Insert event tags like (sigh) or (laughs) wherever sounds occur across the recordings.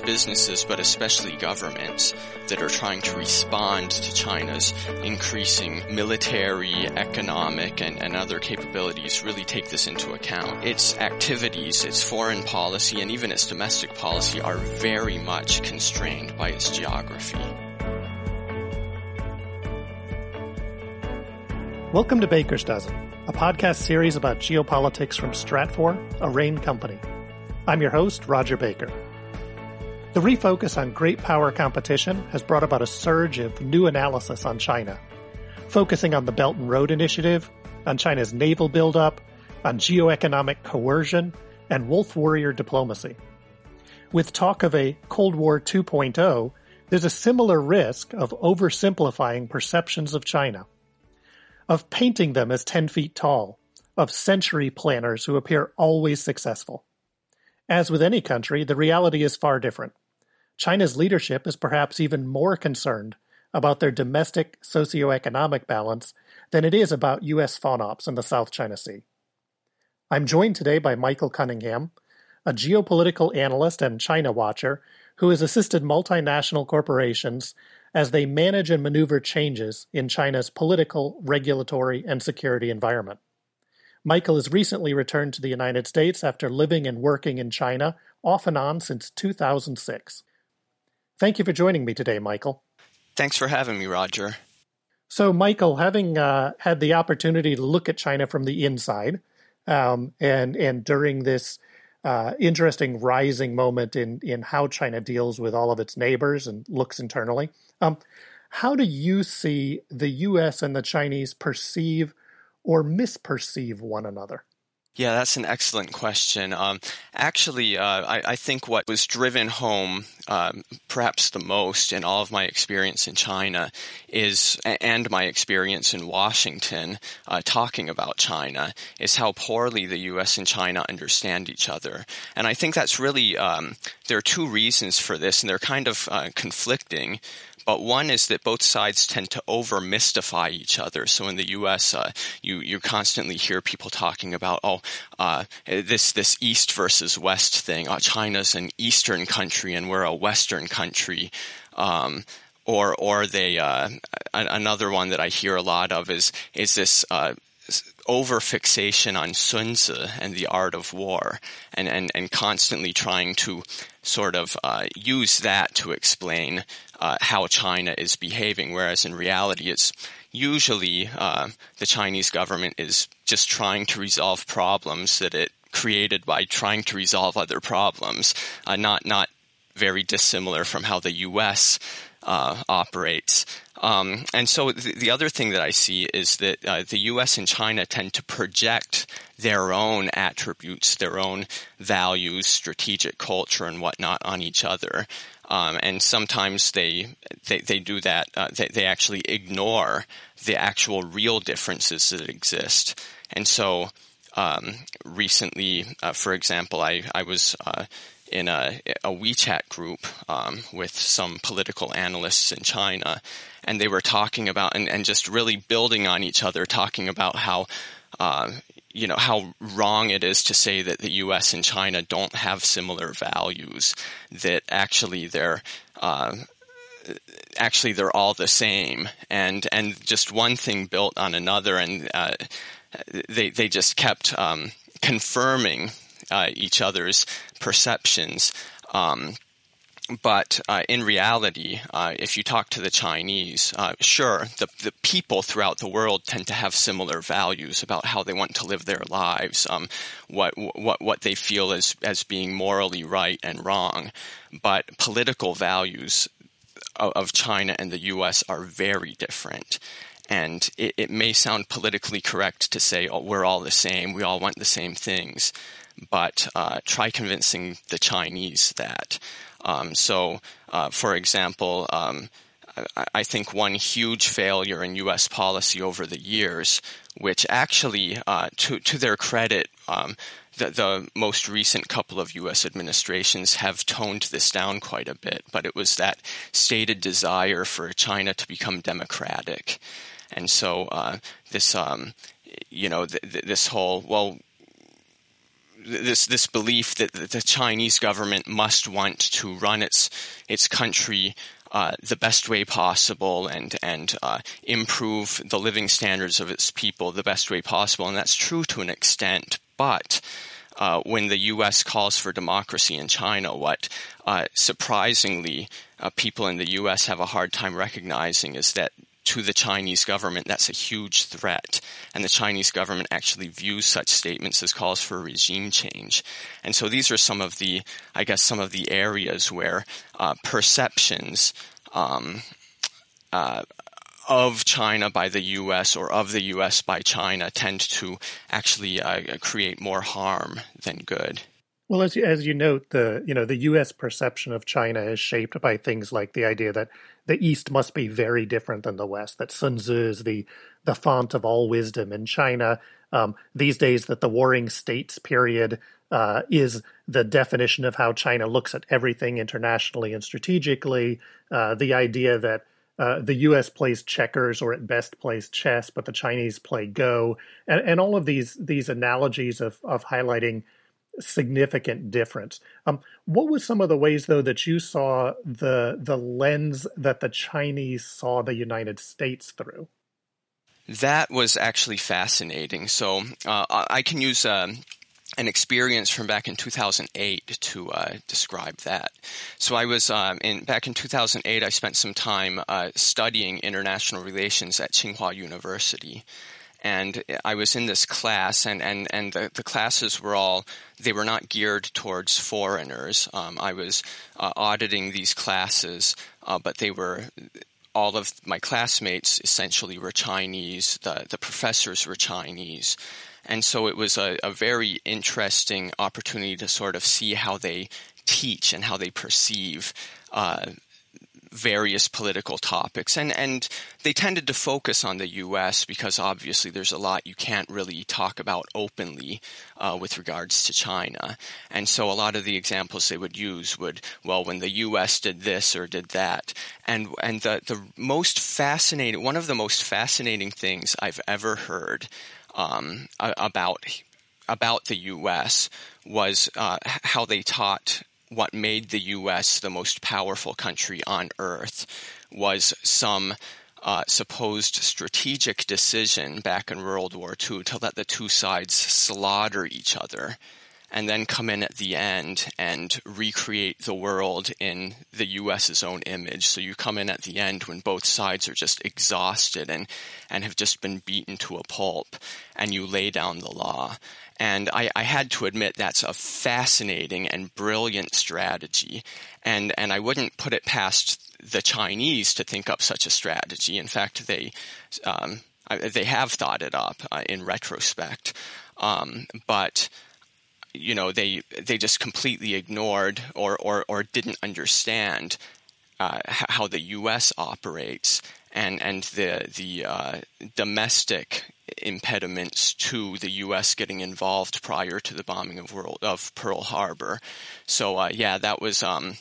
businesses, but especially governments that are trying to respond to China's increasing military, economic, and, and other capabilities really take this into account. Its activities, its foreign policy, and even its domestic policy are very much constrained by its geography. Welcome to Baker's Dozen, a podcast series about geopolitics from Stratfor, a RANE company. I'm your host, Rodger Baker. The refocus on great power competition has brought about a surge of new analysis on China, focusing on the Belt and Road Initiative, on China's naval buildup, on geoeconomic coercion, and wolf warrior diplomacy. With talk of a Cold War 2.0, there's a similar risk of oversimplifying perceptions of China, of painting them as 10 feet tall, of century planners who appear always successful. As with any country, the reality is far different. China's leadership is perhaps even more concerned about their domestic socioeconomic balance than it is about U.S. FONOPs in the South China Sea. I'm joined today by Michael Cunningham, a geopolitical analyst and China watcher who has assisted multinational corporations as they manage and maneuver changes in China's political, regulatory, and security environment. Michael has recently returned to the United States after living and working in China off and on since 2006. Thank you for joining me today, Michael. Thanks for having me, Rodger. So, Michael, having uh, had the opportunity to look at China from the inside, um, and and during this uh, interesting rising moment in in how China deals with all of its neighbors and looks internally, um, how do you see the U.S. and the Chinese perceive or misperceive one another? Yeah, that's an excellent question. Um, actually, uh, I, I, think what was driven home um, perhaps the most in all of my experience in China is, and my experience in Washington uh, talking about China, is how poorly the U.S. and China understand each other. And I think that's really, um, there are two reasons for this, and they're kind of uh, conflicting. But one is that both sides tend to over mystify each other. So in the U.S., uh, you you constantly hear people talking about oh uh, this this East versus West thing. Oh, China's an Eastern country and we're a Western country. Um, or or they uh, another one that I hear a lot of is is this uh, over fixation on Sun Tzu and the art of war, and, and, and constantly trying to sort of uh, use that to explain uh, how China is behaving, whereas in reality, it's usually uh, the Chinese government is just trying to resolve problems that it created by trying to resolve other problems, uh, not not very dissimilar from how the U.S. Uh, operates. Um, and so the, the, other thing that I see is that uh, the U.S. and China tend to project their own attributes, their own values, strategic culture, and whatnot on each other. Um, and sometimes they, they, they do that. Uh, they, they actually ignore the actual real differences that exist. And so um, recently, uh, for example, I I was uh, in a, a WeChat group um, with some political analysts in China, and they were talking about and, and just really building on each other, talking about how. Uh, you know how wrong it is to say that the U.S. and China don't have similar values. That actually they're uh, actually they're all the same, and and just one thing built on another, and uh, they they just kept um, confirming uh, each other's perceptions. Um, but uh, in reality, uh, if you talk to the Chinese, uh, sure, the, the people throughout the world tend to have similar values about how they want to live their lives, um, what what what they feel as as being morally right and wrong. But political values of, of China and the U.S. are very different. And it, it may sound politically correct to say, oh, we're all the same, we all want the same things but uh, try convincing the Chinese that. Um, so, uh, for example, um, I, think one huge failure in U.S. policy over the years, which actually, uh, to to their credit, um, the, the, most recent couple of U.S. administrations have toned this down quite a bit, but it was that stated desire for China to become democratic, and so uh, this, um, you know, th- th- this whole well, this this belief that the Chinese government must want to run its its country uh, the best way possible and and uh, improve the living standards of its people the best way possible, and that's true to an extent. But uh, when the U.S. calls for democracy in China, what uh, surprisingly uh, people in the U.S. have a hard time recognizing is that to the Chinese government, that's a huge threat. And the Chinese government actually views such statements as calls for regime change. And so these are some of the, I guess, some of the areas where uh, perceptions um, uh, of China by the U.S. or of the U.S. by China tend to actually uh, create more harm than good. Well, as you, as you note, the you know the U.S. perception of China is shaped by things like the idea that the East must be very different than the West. That Sun Tzu is the the font of all wisdom in China. Um, these days, that the Warring States period uh, is the definition of how China looks at everything internationally and strategically. Uh, the idea that uh, the U.S. plays checkers or at best plays chess, but the Chinese play Go, and, and all of these these analogies of of highlighting significant difference. Um, what was some of the ways, though, that you saw the the lens that the Chinese saw the United States through? That was actually fascinating. So uh, I can use. Um, an experience from back in 2008 to uh, describe that. So I was um, in back in 2008. I spent some time uh, studying international relations at Tsinghua University, and I was in this class, and and and the, the classes were all they were not geared towards foreigners. Um, I was uh, auditing these classes, uh, but they were all of my classmates essentially were Chinese. The the professors were Chinese. And so it was a, a very interesting opportunity to sort of see how they teach and how they perceive uh, various political topics. And, and they tended to focus on the U.S. because obviously there's a lot you can't really talk about openly uh, with regards to China. And so a lot of the examples they would use would, well, when the U.S. did this or did that. And, and the, the most fascinating, one of the most fascinating things I've ever heard um, about about the U.S. was uh, how they taught what made the U.S. the most powerful country on earth was some uh, supposed strategic decision back in World War II to let the two sides slaughter each other and then come in at the end and recreate the world in the US's own image. So you come in at the end when both sides are just exhausted and, and have just been beaten to a pulp, and you lay down the law. And I, I, had to admit that's a fascinating and brilliant strategy. And, and I wouldn't put it past the Chinese to think up such a strategy. In fact, they, um, they have thought it up uh, in retrospect. Um, but you know they they just completely ignored or or, or didn't understand uh, how the U.S. operates and and the the uh, domestic impediments to the U.S. getting involved prior to the bombing of world of Pearl Harbor. So uh, yeah, that was um,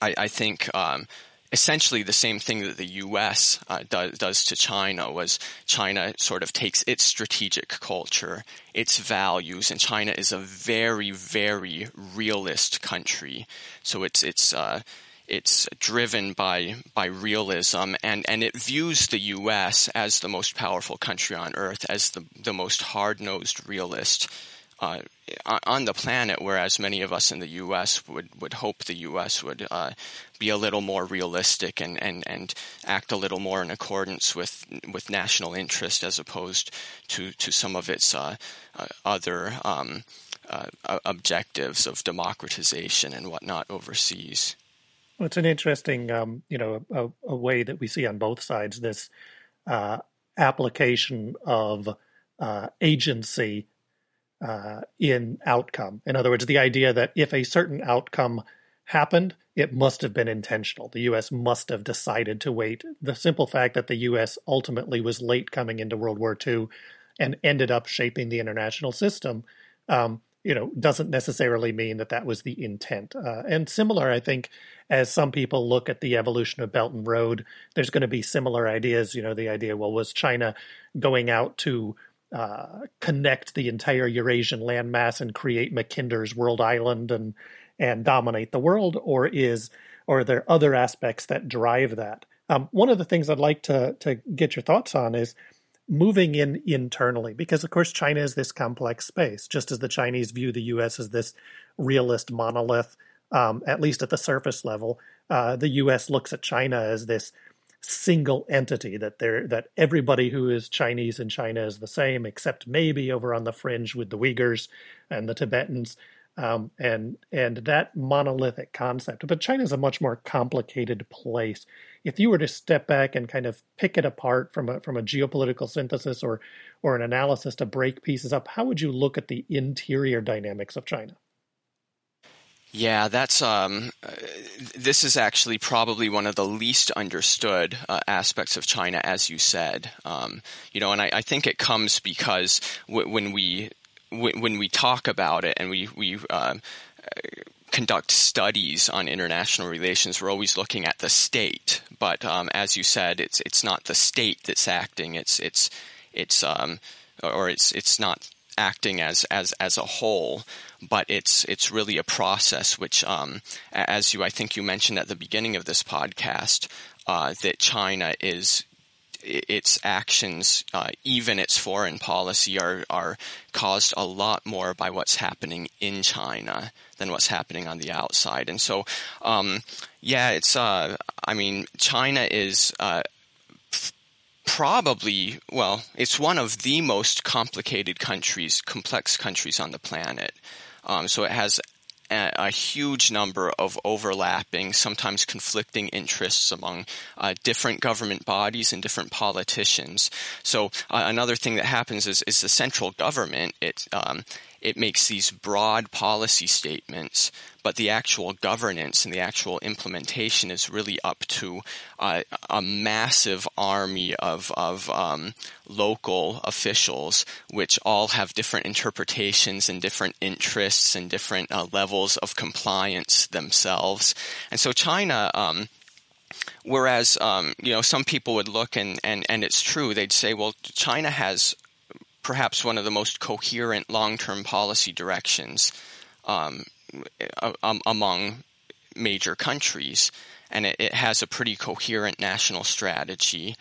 I, I, think um, essentially the same thing that the U.S. Uh, does, does to China was China sort of takes its strategic culture, its values, and China is a very, very realist country. So it's it's uh, it's driven by by realism, and, and it views the U.S. as the most powerful country on earth, as the the most hard nosed realist uh, on the planet, whereas many of us in the U.S. would, would hope the U.S. would uh, be a little more realistic and, and, and act a little more in accordance with with national interest as opposed to, to some of its uh, uh other um, uh, objectives of democratization and whatnot overseas. Well, it's an interesting, um, you know, a, a, way that we see on both sides this uh, application of agency uh, in outcome. In other words, the idea that if a certain outcome happened, it must have been intentional. The U.S. must have decided to wait. The simple fact that the U.S. ultimately was late coming into World War II and ended up shaping the international system, um, you know, doesn't necessarily mean that that was the intent. Uh, and similar, I think, as some people look at the evolution of Belt and Road, there's going to be similar ideas. You know, the idea, well, was China going out to uh, connect the entire Eurasian landmass and create Mackinder's World Island and and dominate the world, or is or are there other aspects that drive that? Um, one of the things I'd like to to get your thoughts on is moving in internally, because of course China is this complex space, just as the Chinese view the U.S. as this realist monolith, um, at least at the surface level. Uh, the U.S. looks at China as this single entity that there that everybody who is Chinese in China is the same, except maybe over on the fringe with the Uyghurs and the Tibetans. Um, and and that monolithic concept. But China is a much more complicated place. If you were to step back and kind of pick it apart from a from a geopolitical synthesis or or an analysis to break pieces up, how would you look at the interior dynamics of China? Yeah, that's um, uh, this is actually probably one of the least understood uh, aspects of China, as you said. Um, you know, and I, I, think it comes because w- when we when we talk about it and we we uh, conduct studies on international relations, we're always looking at the state. But um, as you said, it's it's not the state that's acting. It's it's it's um, or it's it's not acting as as as a whole, but it's it's really a process which, um, as you I think you mentioned at the beginning of this podcast, uh, that China is its actions, uh, even its foreign policy, are are caused a lot more by what's happening in China than what's happening on the outside. And so, um, yeah, it's. Uh, I mean, China is uh, probably, well, it's one of the most complicated countries, complex countries on the planet. Um, so it has a, huge number of overlapping, sometimes conflicting interests among uh, different government bodies and different politicians. So uh, another thing that happens is, is the central government. It um, it makes these broad policy statements, but the actual governance and the actual implementation is really up to uh, a massive army of, of um, local officials, which all have different interpretations and different interests and different uh, levels of compliance themselves. And so China. Um, whereas um, you know some people would look and, and, and it's true they'd say well China has perhaps one of the most coherent long-term policy directions um, among major countries, and it, it, has a pretty coherent national strategy.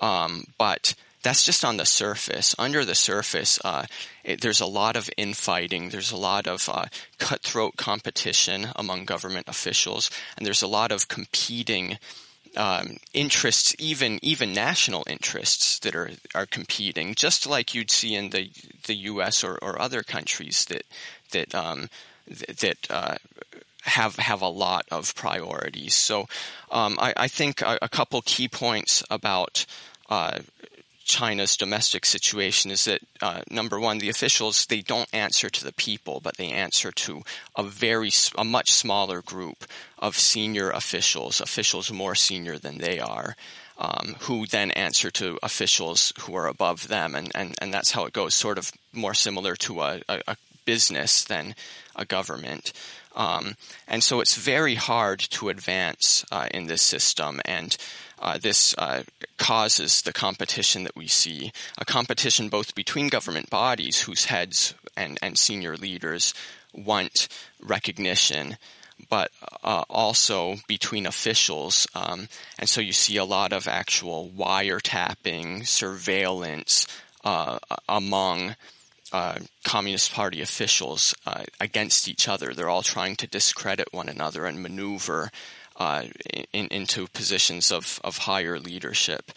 Um, but that's just on the surface. Under the surface, uh, it, there's a lot of infighting. There's a lot of uh, cutthroat competition among government officials, and there's a lot of competing um, interests, even even national interests that are are competing, just like you'd see in the the U.S. or, or other countries that that um, that uh, have have a lot of priorities. So um, I, I, think a, a, couple key points about uh, China's domestic situation is that uh, number one, the officials they don't answer to the people, but they answer to a very a much smaller group of senior officials, officials more senior than they are, um, who then answer to officials who are above them, and, and, and that's how it goes. Sort of more similar to a, a, a business than a government. Um, and so it's very hard to advance uh, in this system, and uh, this uh, causes the competition that we see a competition both between government bodies whose heads and, and senior leaders want recognition but uh, also between officials. Um, and so you see a lot of actual wiretapping, surveillance uh, among uh, Communist Party officials uh, against each other. They're all trying to discredit one another and maneuver uh, in, into positions of, of higher leadership.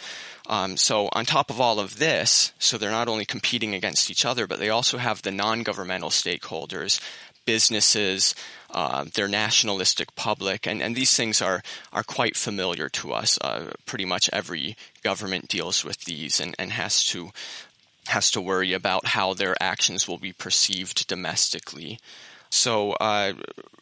Um, so on top of all of this, so they're not only competing against each other, but they also have the non-governmental stakeholders, businesses, uh, their nationalistic public, and, and these things are are quite familiar to us. Uh, pretty much every government deals with these and, and has to has to worry about how their actions will be perceived domestically. So uh,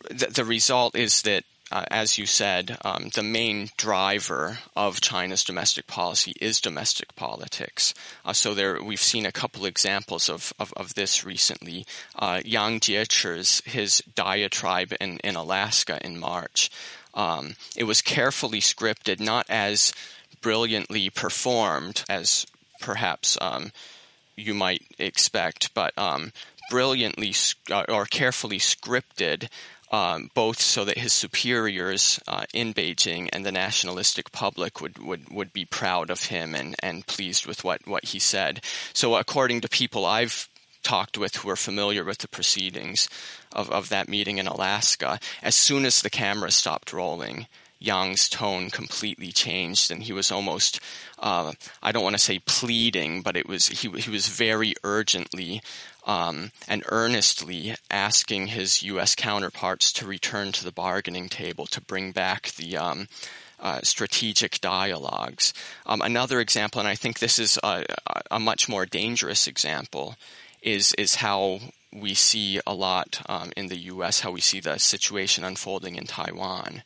th- the result is that uh, as you said, um, the main driver of China's domestic policy is domestic politics. Uh, so there, we've seen a couple examples of, of, of this recently. Uh, Yang Jiechi's his diatribe in, in Alaska in March. Um, it was carefully scripted, not as brilliantly performed as perhaps um, you might expect, but um, brilliantly uh, or carefully scripted. Um, both so that his superiors uh, in Beijing and the nationalistic public would, would, would be proud of him and, and pleased with what, what he said. So, according to people I've talked with who are familiar with the proceedings of, of that meeting in Alaska, as soon as the camera stopped rolling, Yang's tone completely changed, and he was almost, uh, I don't want to say pleading, but it was he, he was very urgently um, and earnestly asking his U.S. counterparts to return to the bargaining table to bring back the um, uh, strategic dialogues. Um, another example, and I think this is a, a, much more dangerous example, is is how we see a lot um, in the U.S. how we see the situation unfolding in Taiwan.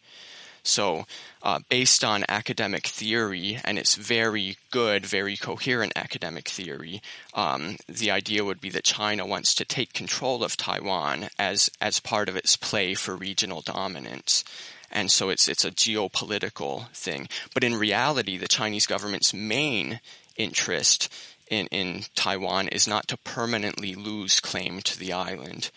So, uh, based on academic theory, and it's very good, very coherent academic theory, um, the idea would be that China wants to take control of Taiwan as as part of its play for regional dominance. And so it's it's a geopolitical thing. But in reality, the Chinese government's main interest in, in Taiwan is not to permanently lose claim to the island.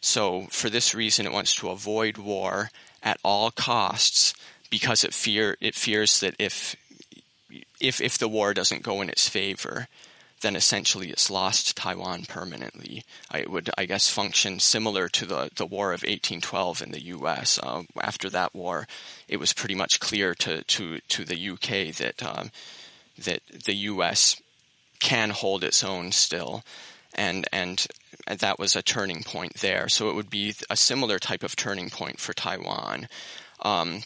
So for this reason, it wants to avoid war at all costs because it fear it fears that if if if the war doesn't go in its favor, then essentially it's lost Taiwan permanently. It would, I guess, function similar to the, the War of 1812 in the U.S. Uh, after that war, it was pretty much clear to, to, to the U.K. that um, that the U.S. can hold its own still, and and that was a turning point there. So it would be a similar type of turning point for Taiwan. Um,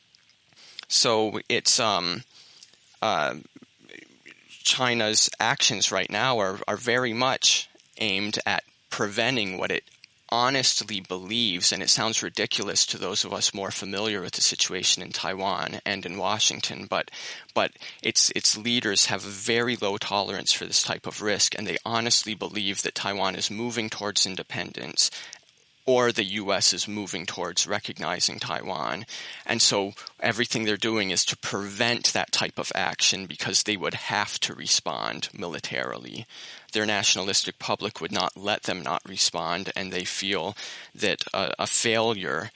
so it's um, uh, China's actions right now are are very much aimed at preventing what it honestly believes, and it sounds ridiculous to those of us more familiar with the situation in Taiwan and in Washington, but but its its leaders have very low tolerance for this type of risk, and they honestly believe that Taiwan is moving towards independence or the US is moving towards recognizing Taiwan. And so everything they're doing is to prevent that type of action because they would have to respond militarily. Their nationalistic public would not let them not respond, and they feel that a, a failure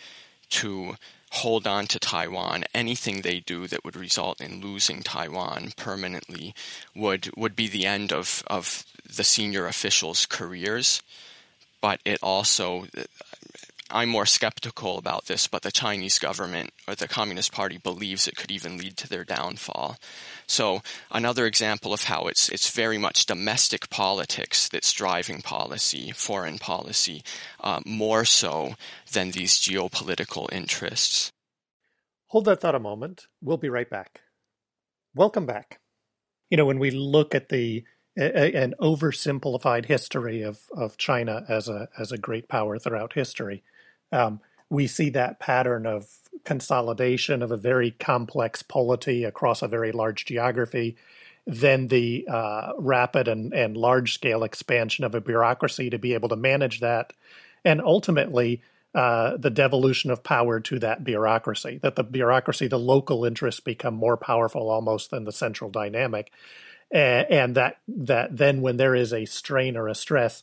to hold on to Taiwan, anything they do that would result in losing Taiwan permanently would would be the end of, of the senior officials' careers. But it also I'm more skeptical about this, but the Chinese government or the Communist Party believes it could even lead to their downfall. So another example of how it's it's very much domestic politics that's driving policy, foreign policy, uh, more so than these geopolitical interests. Hold that thought a moment. We'll be right back. Welcome back. You know, when we look at the a, an oversimplified history of, of China as a as a great power throughout history. Um, we see that pattern of consolidation of a very complex polity across a very large geography, then the uh, rapid and, and large scale expansion of a bureaucracy to be able to manage that, and ultimately uh, the devolution of power to that bureaucracy. That the bureaucracy, the local interests become more powerful almost than the central dynamic and that that then when there is a strain or a stress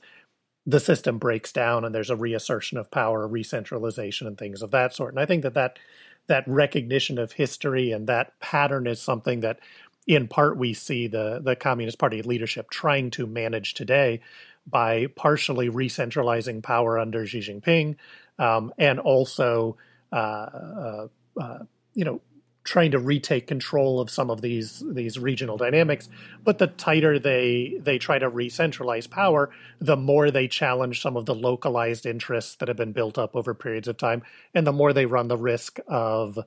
the system breaks down and there's a reassertion of power re-centralization and things of that sort. And i think that that that recognition of history and that pattern is something that in part we see the the communist party leadership trying to manage today by partially re-centralizing power under xi jinping um, and also uh, uh, uh, you know trying to retake control of some of these these regional dynamics. But the tighter they they try to re-centralize power, the more they challenge some of the localized interests that have been built up over periods of time, and the more they run the risk of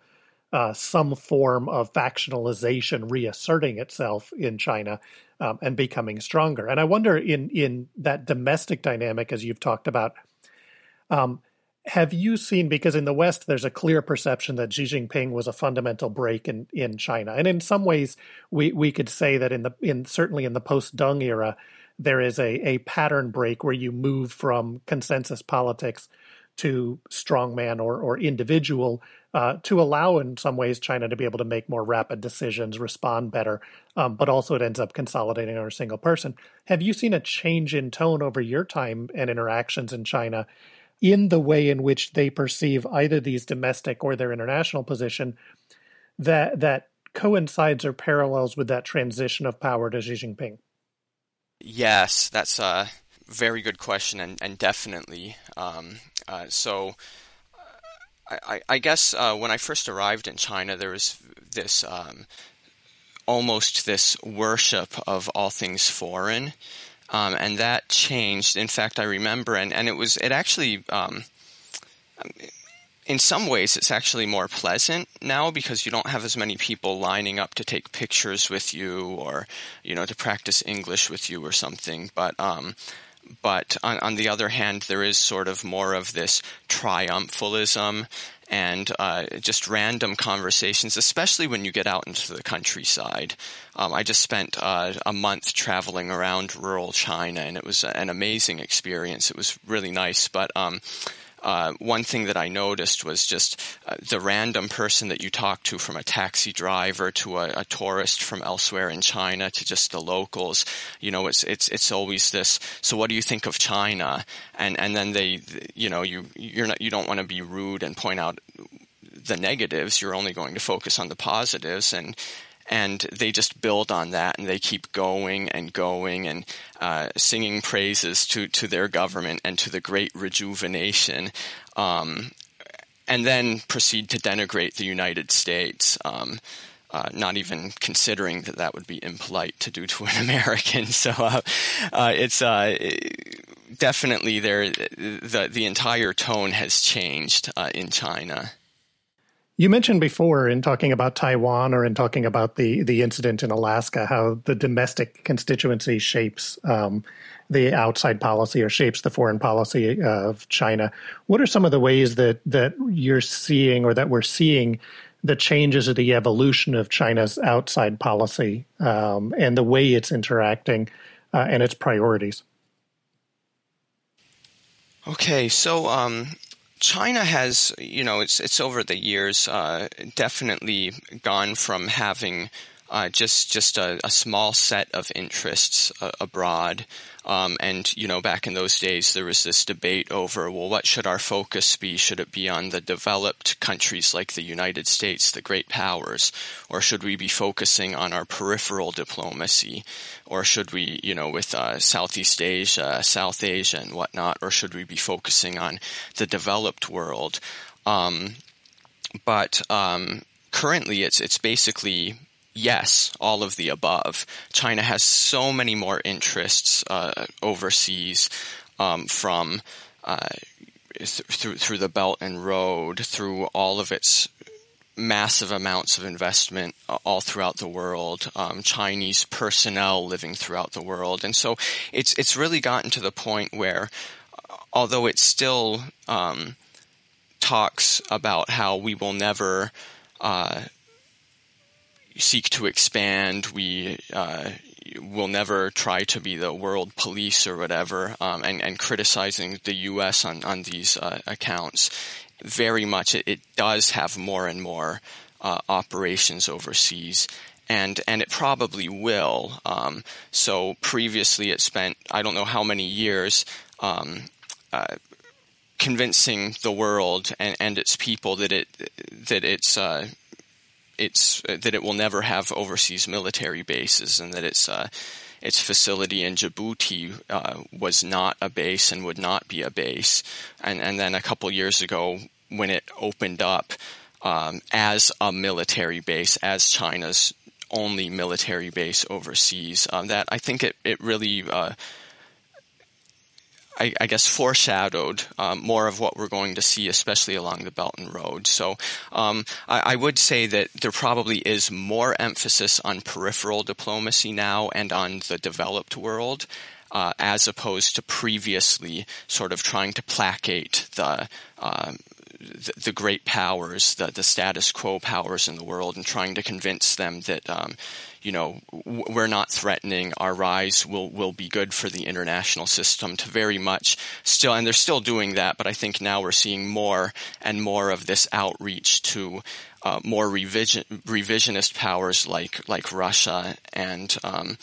uh, some form of factionalization reasserting itself in China um, and becoming stronger. And I wonder in in that domestic dynamic, as you've talked about. Um, have you seen because in the West there's a clear perception that Xi Jinping was a fundamental break in, in China, and in some ways we we could say that in the in certainly in the post Deng era there is a a pattern break where you move from consensus politics to strongman or, or individual uh, to allow, in some ways, China to be able to make more rapid decisions, respond better, um, but also it ends up consolidating on a single person. Have you seen a change in tone over your time and interactions in China in the way in which they perceive either these domestic or their international position that that coincides or parallels with that transition of power to Xi Jinping? Yes, that's a very good question, and, and definitely. Um, uh, so, I, I guess uh, when I first arrived in China, there was this um, almost this worship of all things foreign, um, and that changed. In fact, I remember, and, and it was it actually. Um, in some ways, it's actually more pleasant now because you don't have as many people lining up to take pictures with you or, you know, to practice English with you or something. But um, but on, on, the other hand, there is sort of more of this triumphalism and uh, just random conversations, especially when you get out into the countryside. Um, I just spent uh, a month traveling around rural China, and it was an amazing experience. It was really nice, but um, uh, one thing that I noticed was just uh, the random person that you talk to, from a taxi driver to a, a, tourist from elsewhere in China to just the locals. You know, it's it's it's always this. So, what do you think of China? And and then they, you know, you you're not you don't want to be rude and point out the negatives. You're only going to focus on the positives and and they just build on that and they keep going and going and uh, singing praises to, to their government and to the great rejuvenation. Um, and then proceed to denigrate the United States. Um, uh, not even considering that that would be impolite to do to an (laughs) American. So uh, uh, it's uh, definitely there. The the entire tone has changed uh, in China. You mentioned before in talking about Taiwan or in talking about the the incident in Alaska how the domestic constituency shapes um, the outside policy or shapes the foreign policy of China. What are some of the ways that that you're seeing or that we're seeing the changes or the evolution of China's outside policy um, and the way it's interacting uh, and its priorities? Okay, so um, China has, you know, it's it's over the years uh, definitely gone from having uh, just just a, a, small set of interests uh, abroad. Um, and you know, back in those days, there was this debate over, well, what should our focus be? Should it be on the developed countries like the United States, the great powers, or should we be focusing on our peripheral diplomacy, or should we, you know, with uh, Southeast Asia, South Asia, and whatnot, or should we be focusing on the developed world? Um, but um, currently, it's it's basically yes, all of the above. China has so many more interests uh, overseas um, from uh, th- through through the Belt and Road, through all of its massive amounts of investment uh, all throughout the world, um, Chinese personnel living throughout the world, and so it's it's really gotten to the point where, uh, although it still um, talks about how we will never uh, seek to expand. We uh, will never try to be the world police or whatever, um, and, and, criticizing the U.S. on on these uh, accounts. Very much, it, it, does have more and more uh, operations overseas. And, and it probably will. Um, so previously it spent, I don't know how many years, um, uh, convincing the world and, and its people that it that it's uh, it's that it will never have overseas military bases, and that its uh, its facility in Djibouti uh, was not a base and would not be a base. And and then a couple years ago, when it opened up um, as a military base, as China's only military base overseas, um, that I think it it really uh, I, I guess, foreshadowed um, more of what we're going to see, especially along the Belt and Road. So um, I, I, would say that there probably is more emphasis on peripheral diplomacy now and on the developed world. Uh, as opposed to previously sort of trying to placate the um, the, the, great powers, the, the status quo powers in the world, and trying to convince them that um, you know we're not threatening. Our rise will will be good for the international system. To very much still, and they're still doing that. But I think now we're seeing more and more of this outreach to uh, more revision, revisionist powers like like Russia and um,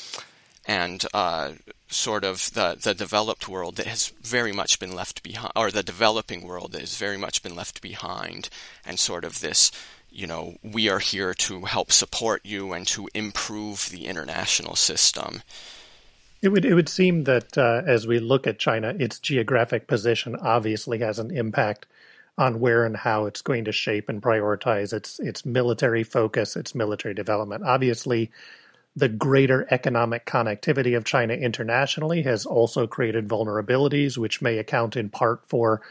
and uh, sort of the, the developed world that has very much been left behind, or the developing world that has very much been left behind, and sort of this, you know, we are here to help support you and to improve the international system. It would it would seem that uh, as we look at China, its geographic position obviously has an impact on where and how it's going to shape and prioritize its its military focus, its military development. Obviously, the greater economic connectivity of China internationally has also created vulnerabilities, which may account in part for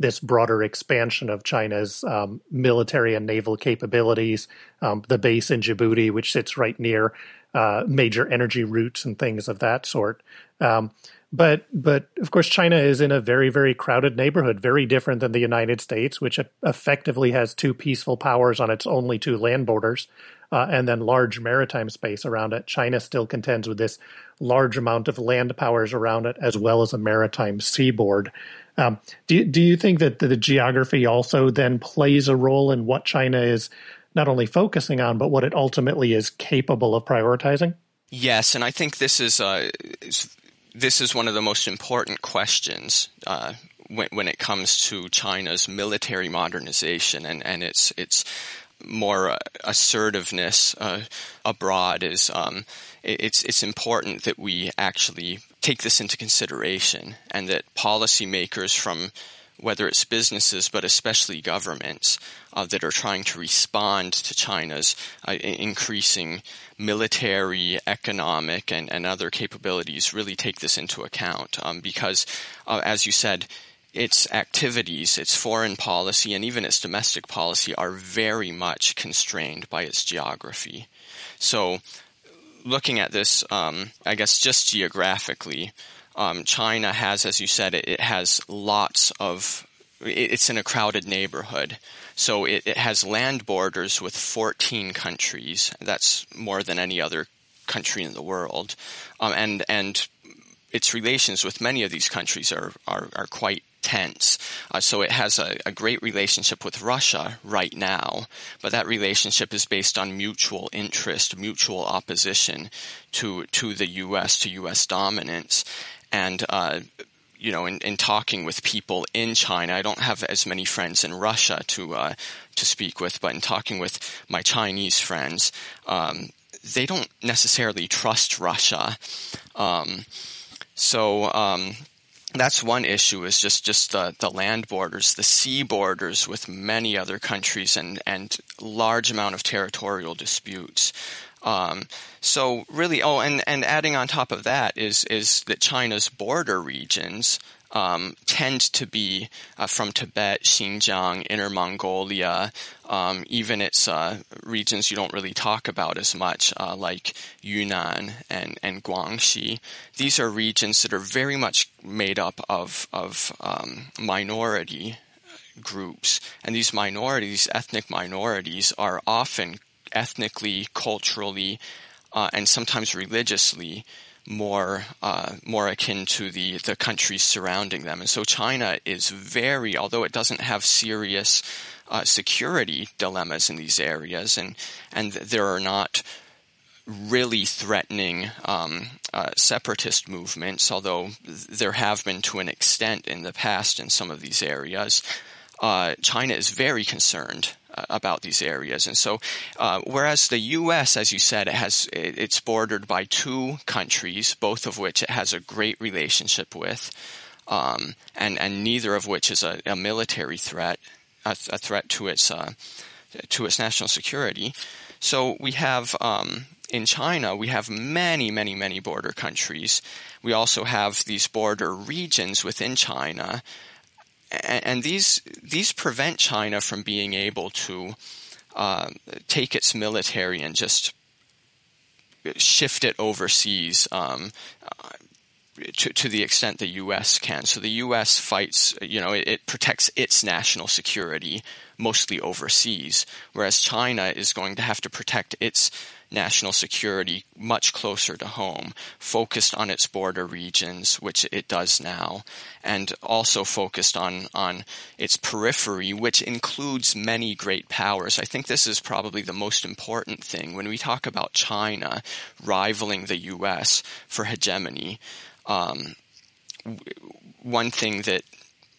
this broader expansion of China's um, military and naval capabilities. Um, the base in Djibouti, which sits right near uh, major energy routes and things of that sort. Um, but but of course, China is in a very very crowded neighborhood, very different than the United States, which effectively has two peaceful powers on its only two land borders uh, and then large maritime space around it. China still contends with this large amount of land powers around it, as well as a maritime seaboard. Um, do, do you think that the, the geography also then plays a role in what China is not only focusing on, but what it ultimately is capable of prioritizing? Yes, and I think this is uh, this is one of the most important questions uh, when, when, it comes to China's military modernization and, and its its more uh, assertiveness uh, abroad is um, it's it's important that we actually take this into consideration and that policymakers from whether it's businesses but especially governments uh, that are trying to respond to China's uh, increasing military, economic, and, and other capabilities really take this into account um, because, uh, as you said, its activities, its foreign policy, and even its domestic policy are very much constrained by its geography. So, looking at this, um, I guess just geographically, um, China has, as you said, it, it, has lots of. It's in a crowded neighborhood. So it, it has land borders with 14 countries. That's more than any other country in the world. Um, and, and its relations with many of these countries are, are, are quite tense. Uh, so it has a, a, great relationship with Russia right now, but that relationship is based on mutual interest, mutual opposition to to the U.S. to U.S. dominance, and. Uh, you know, in, in talking with people in China, I don't have as many friends in Russia to uh, to speak with, but in talking with my Chinese friends, um, they don't necessarily trust Russia. Um, so um, that's one issue is just just the, the land borders, the sea borders with many other countries, and and large amount of territorial disputes. Um, so really, oh, and and adding on top of that is is that China's border regions um, tend to be uh, from Tibet, Xinjiang, Inner Mongolia, um, even its uh, regions you don't really talk about as much, uh, like Yunnan and, and Guangxi. These are regions that are very much made up of, of um, minority groups. And these minorities, ethnic minorities, are often ethnically, culturally, uh, and sometimes religiously more uh, more akin to the the countries surrounding them. And so China is very, although it doesn't have serious uh, security dilemmas in these areas, and and there are not really threatening um, uh, separatist movements, although there have been to an extent in the past in some of these areas. Uh, China is very concerned about these areas. And so, uh, whereas the U.S., as you said, it has it's bordered by two countries, both of which it has a great relationship with, um, and and neither of which is a, a military threat, a, a, threat to its uh, to its national security. So we have. Um, in China, we have many, many, many border countries. We also have these border regions within China and these these prevent China from being able to uh, take its military and just shift it overseas. Um, to, to the extent the U.S. can. So the U.S. fights, you know, it, it, protects its national security mostly overseas, whereas China is going to have to protect its national security much closer to home, focused on its border regions, which it does now, and also focused on, on its periphery, which includes many great powers. I think this is probably the most important thing when we talk about China rivaling the U.S. for hegemony. Um, one thing that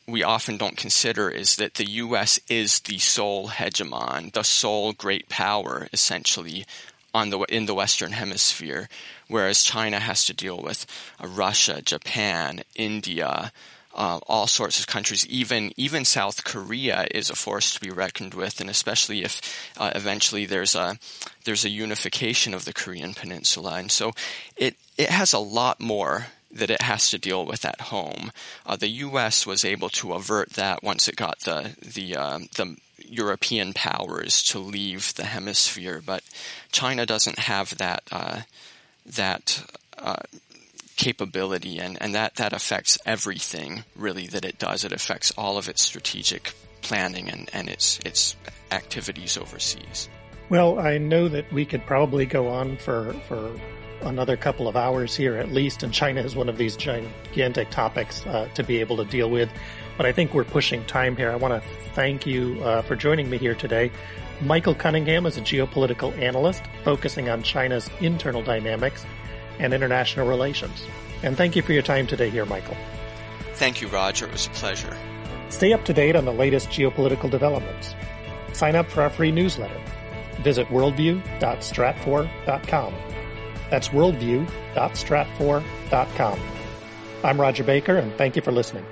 we often don't consider is that the U.S. is the sole hegemon, the sole great power, essentially, on the in the Western Hemisphere, whereas China has to deal with uh, Russia, Japan, India, uh, all sorts of countries. Even even South Korea is a force to be reckoned with, and especially if uh, eventually there's a there's a unification of the Korean Peninsula, and so it it has a lot more that it has to deal with at home. Uh, the U.S. was able to avert that once it got the the uh, the European powers to leave the hemisphere, but China doesn't have that uh, that uh, capability, and, and that, that affects everything really that it does. It affects all of its strategic planning and, and its its activities overseas. Well, I know that we could probably go on for for another couple of hours here at least, and China is one of these gigantic topics uh, to be able to deal with. But I think we're pushing time here. I want to thank you uh, for joining me here today. Michael Cunningham is a geopolitical analyst focusing on China's internal dynamics and international relations. And thank you for your time today here, Michael. Thank you, Rodger. It was a pleasure. Stay up to date on the latest geopolitical developments. Sign up for our free newsletter. Visit worldview.stratfor.com. That's worldview.stratfor.com. I'm Rodger Baker, and thank you for listening.